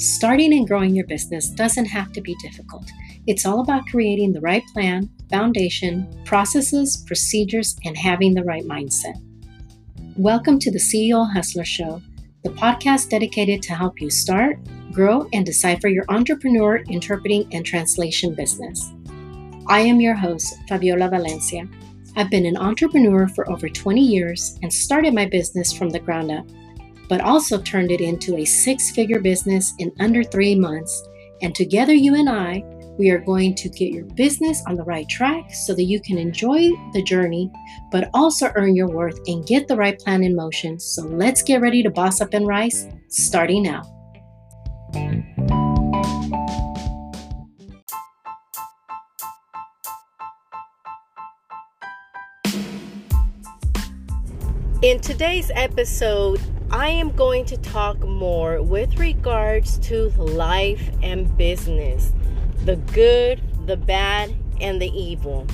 Starting and growing your business doesn't have to be difficult. It's all about creating the right plan, foundation, processes, procedures, and having the right mindset. Welcome to the CEO Hustler Show, the podcast dedicated to help you start, grow, and decipher your entrepreneur interpreting and translation business. I am your host, Fabiola Valencia. I've been an entrepreneur for over 20 years and started my business from the ground up, but also turned it into a six figure business in under three months. And together, you and I, we are going to get your business on the right track so that you can enjoy the journey, but also earn your worth and get the right plan in motion. So let's get ready to boss up and rise starting now. In today's episode, I am going to talk more with regards to life and business the good, the bad, and the evil.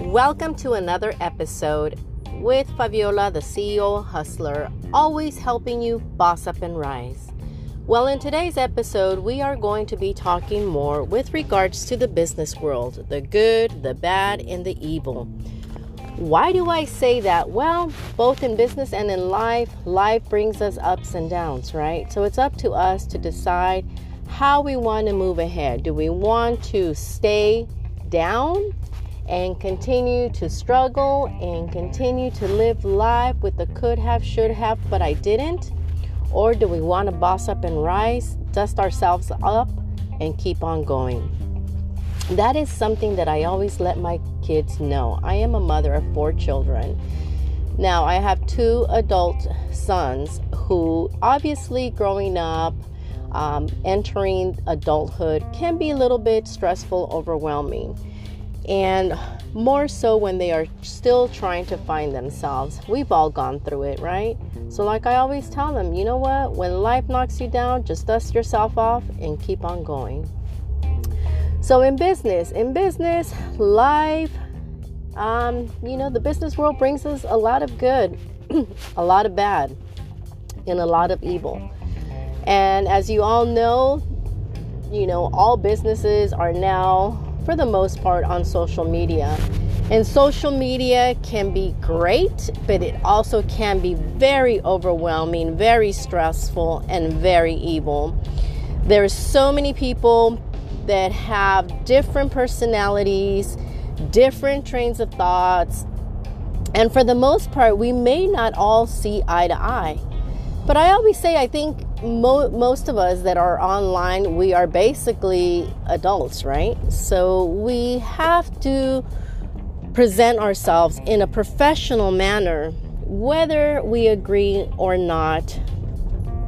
Welcome to another episode with Fabiola, the CEO hustler, always helping you boss up and rise. Well, in today's episode, we are going to be talking more with regards to the business world the good, the bad, and the evil. Why do I say that? Well, both in business and in life, life brings us ups and downs, right? So it's up to us to decide how we want to move ahead. Do we want to stay down and continue to struggle and continue to live life with the could have, should have, but I didn't? Or do we want to boss up and rise, dust ourselves up, and keep on going? That is something that I always let my kids know. I am a mother of four children. Now, I have two adult sons who, obviously, growing up, um, entering adulthood can be a little bit stressful, overwhelming. And more so when they are still trying to find themselves. We've all gone through it, right? So, like I always tell them, you know what? When life knocks you down, just dust yourself off and keep on going. So, in business, in business, life, um, you know, the business world brings us a lot of good, a lot of bad, and a lot of evil. And as you all know, you know, all businesses are now for the most part on social media. And social media can be great, but it also can be very overwhelming, very stressful, and very evil. There's so many people that have different personalities, different trains of thoughts, and for the most part, we may not all see eye to eye. But I always say, I think mo- most of us that are online, we are basically adults, right? So we have to present ourselves in a professional manner, whether we agree or not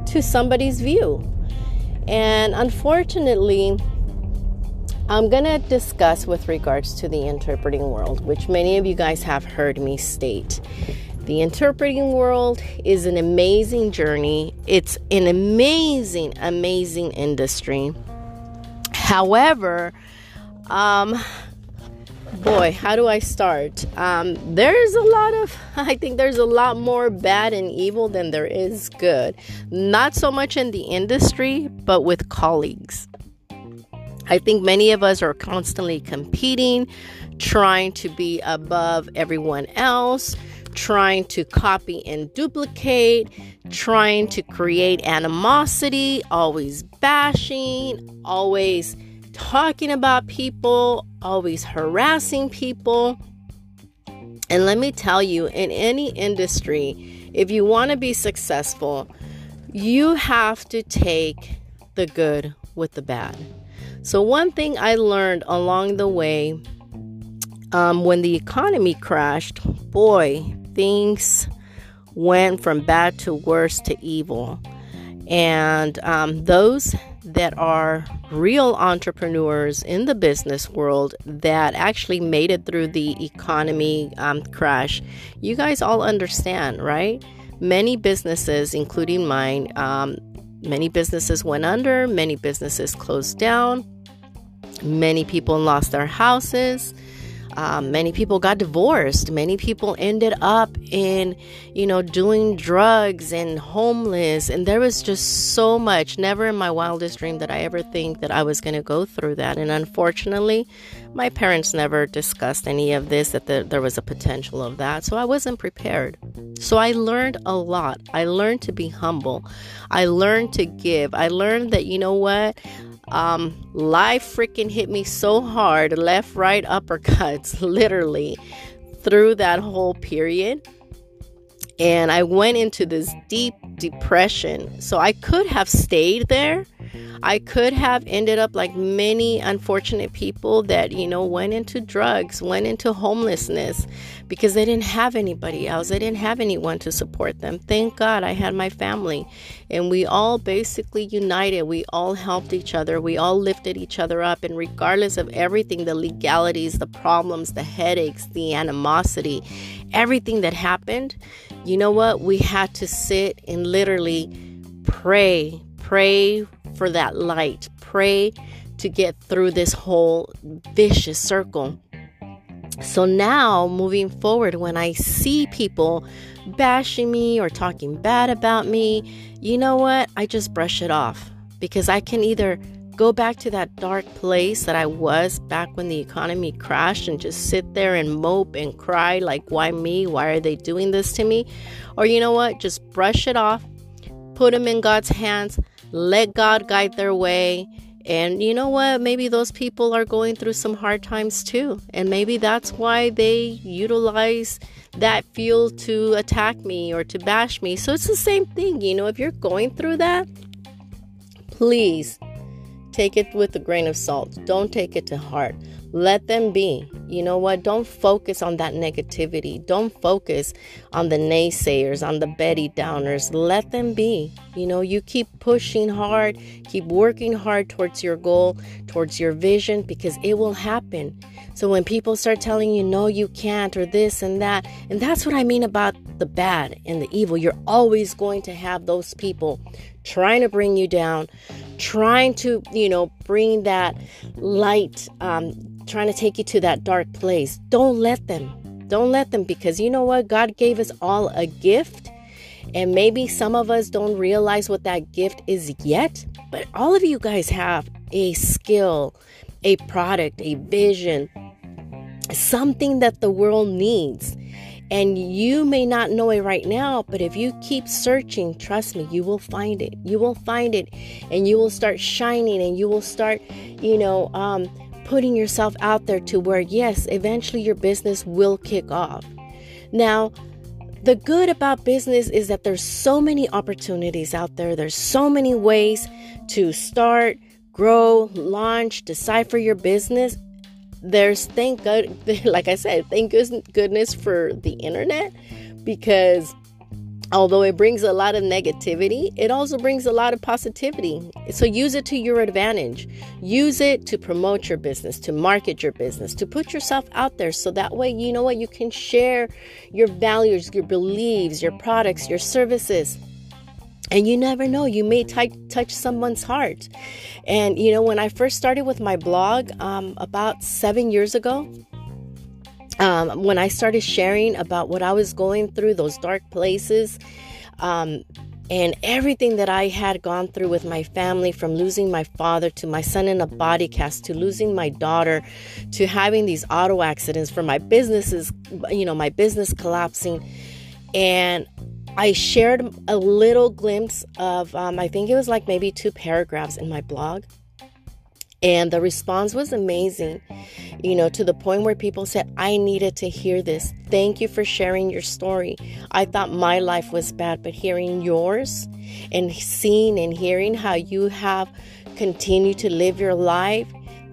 to somebody's view. And unfortunately, I'm going to discuss with regards to the interpreting world, which many of you guys have heard me state. The interpreting world is an amazing journey. It's an amazing, amazing industry. However, um, boy, how do I start? Um, there's a lot of, I think there's a lot more bad and evil than there is good. Not so much in the industry, but with colleagues. I think many of us are constantly competing, trying to be above everyone else, trying to copy and duplicate, trying to create animosity, always bashing, always talking about people, always harassing people. And let me tell you, in any industry, if you want to be successful, you have to take the good with the bad. So, one thing I learned along the way um, when the economy crashed, boy, things went from bad to worse to evil. And um, those that are real entrepreneurs in the business world that actually made it through the economy um, crash, you guys all understand, right? Many businesses, including mine, um, many businesses went under, many businesses closed down. Many people lost their houses. Um, many people got divorced. Many people ended up in, you know, doing drugs and homeless. And there was just so much. Never in my wildest dream that I ever think that I was going to go through that. And unfortunately, my parents never discussed any of this, that the, there was a potential of that. So I wasn't prepared. So I learned a lot. I learned to be humble. I learned to give. I learned that, you know what? Um, life freaking hit me so hard, left, right, uppercuts, literally, through that whole period. And I went into this deep depression. So I could have stayed there I could have ended up like many unfortunate people that, you know, went into drugs, went into homelessness because they didn't have anybody else. They didn't have anyone to support them. Thank God I had my family. And we all basically united. We all helped each other. We all lifted each other up. And regardless of everything the legalities, the problems, the headaches, the animosity, everything that happened you know what? We had to sit and literally pray, pray for that light. Pray to get through this whole vicious circle. So now, moving forward, when I see people bashing me or talking bad about me, you know what? I just brush it off because I can either go back to that dark place that I was back when the economy crashed and just sit there and mope and cry like, why me? Why are they doing this to me? Or you know what? Just brush it off, put them in God's hands, let God guide their way. And you know what? Maybe those people are going through some hard times too. And maybe that's why they utilize that fuel to attack me or to bash me. So it's the same thing. You know, if you're going through that, please take it with a grain of salt. Don't take it to heart. Let them be. You know what? Don't focus on that negativity. Don't focus on the naysayers, on the Debbie Downers. Let them be. You know, you keep pushing hard, keep working hard towards your goal, towards your vision, because it will happen. So when people start telling you, no, you can't, or this and that, and that's what I mean about the bad and the evil, you're always going to have those people trying to bring you down, trying to, you know, bring that light um, trying to take you to that dark place. Don't let them. Don't let them because you know what? God gave us all a gift. And maybe some of us don't realize what that gift is yet, but all of you guys have a skill, a product, a vision, something that the world needs. And you may not know it right now, but if you keep searching, trust me, you will find it. You will find it and you will start shining and you will start, you know, um, putting yourself out there to where, yes, eventually your business will kick off. Now, the good about business is that there's so many opportunities out there. There's so many ways to start, grow, launch, decipher your business. There's thank God, like I said, thank goodness for the internet because although it brings a lot of negativity, it also brings a lot of positivity. So use it to your advantage. Use it to promote your business, to market your business, to put yourself out there so that way you know what you can share your values, your beliefs, your products, your services. And you never know, you may t- touch someone's heart. And you know, when I first started with my blog um, about seven years ago, um, when I started sharing about what I was going through, those dark places, um, and everything that I had gone through with my family from losing my father to my son in a body cast to losing my daughter to having these auto accidents for my businesses, you know, my business collapsing. And I shared a little glimpse of, um, I think it was like maybe two paragraphs in my blog. And the response was amazing, you know, to the point where people said, I needed to hear this. Thank you for sharing your story. I thought my life was bad, but hearing yours and seeing and hearing how you have continued to live your life,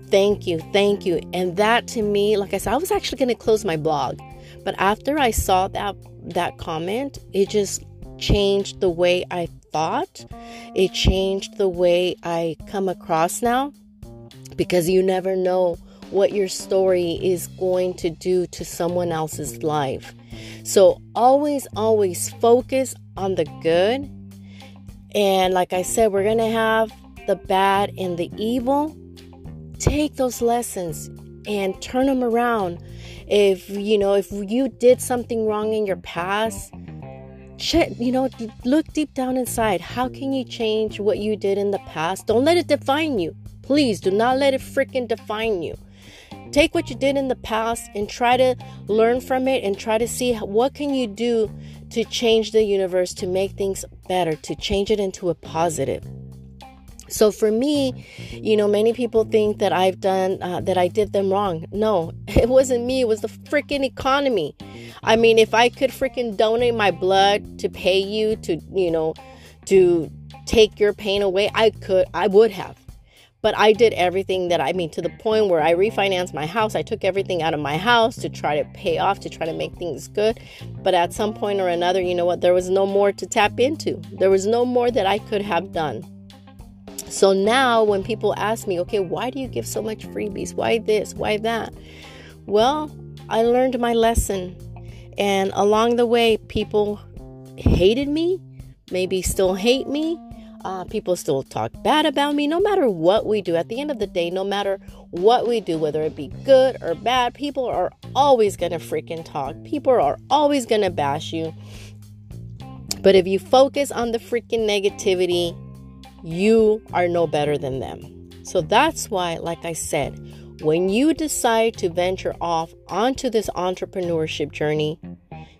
thank you, thank you. And that to me, like I said, I was actually going to close my blog. But after I saw that that comment, it just changed the way I thought. It changed the way I come across now because you never know what your story is going to do to someone else's life. So always, always focus on the good. And like I said, we're going to have the bad and the evil take those lessons and turn them around. If you know, if you did something wrong in your past, shit, you know, look deep down inside. How can you change what you did in the past? Don't let it define you. Please do not let it freaking define you. Take what you did in the past and try to learn from it and try to see what can you do to change the universe to make things better, to change it into a positive. So for me, you know, many people think that I've done uh, that I did them wrong. No, it wasn't me. It was the freaking economy. I mean, if I could freaking donate my blood to pay you to, you know, to take your pain away, I could. I would have. But I did everything that I mean to the point where I refinanced my house. I took everything out of my house to try to pay off, to try to make things good. But at some point or another, you know what? There was no more to tap into. There was no more that I could have done. So now when people ask me, okay, why do you give so much freebies? Why this? Why that? Well, I learned my lesson. And along the way, people hated me, maybe still hate me. Uh, people still talk bad about me. No matter what we do, at the end of the day, no matter what we do, whether it be good or bad, people are always going to freaking talk. People are always going to bash you. But if you focus on the freaking negativity, you are no better than them. So that's why, like I said, when you decide to venture off onto this entrepreneurship journey,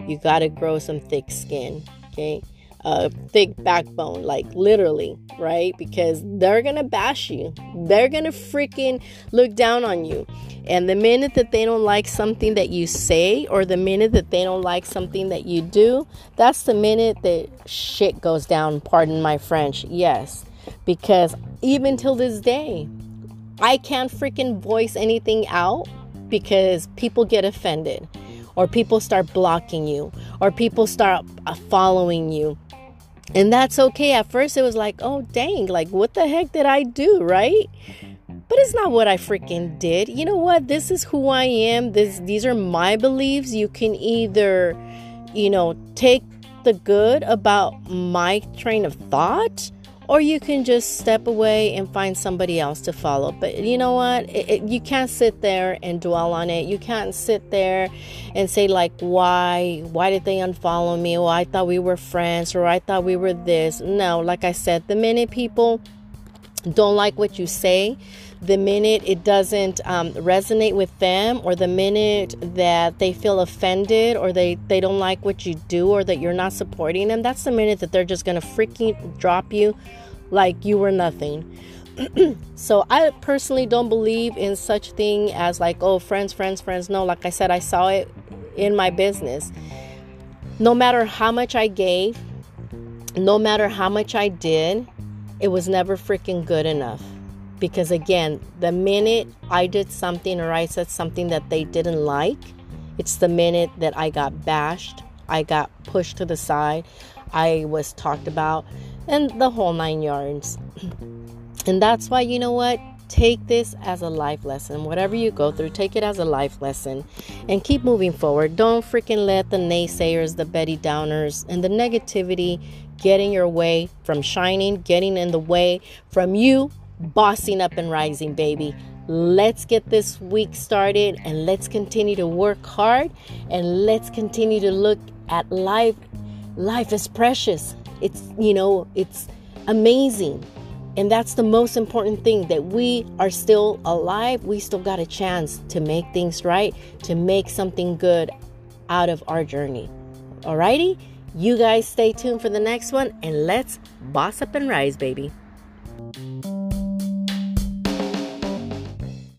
you got to grow some thick skin, okay? A thick backbone, like literally, right? Because they're gonna bash you. They're gonna freaking look down on you. And the minute that they don't like something that you say, or the minute that they don't like something that you do, that's the minute that shit goes down. Pardon my French. Yes because even till this day, I can't freaking voice anything out because people get offended or people start blocking you or people start following you. And that's okay. At first, it was like, oh, dang, like, what the heck did I do, right? But it's not what I freaking did. You know what? This is who I am. This, these are my beliefs. You can either, you know, take the good about my train of thought or you can just step away and find somebody else to follow. But you know what? It, it, you can't sit there and dwell on it. You can't sit there and say like, "Why? Why did they unfollow me?" Or I thought we were friends, or I thought we were this. No, like I said, the minute people don't like what you say, the minute it doesn't um, resonate with them, or the minute that they feel offended, or they, they don't like what you do, or that you're not supporting them, that's the minute that they're just gonna freaking drop you like you were nothing. so I personally don't believe in such thing as like oh friends friends friends no like I said I saw it in my business no matter how much I gave no matter how much I did it was never freaking good enough. Because again, the minute I did something or I said something that they didn't like, it's the minute that I got bashed, I got pushed to the side, I was talked about, and the whole nine yards. and that's why, you know what? Take this as a life lesson. Whatever you go through, take it as a life lesson and keep moving forward. Don't freaking let the naysayers, the Debbie Downers, and the negativity getting your way from shining, getting in the way from you bossing up and rising, baby. Let's get this week started and let's continue to work hard and let's continue to look at life. Life is precious. It's, you know, it's amazing. And that's the most important thing that we are still alive. We still got a chance to make things right, to make something good out of our journey. Alrighty? You guys stay tuned for the next one and let's boss up and rise, baby.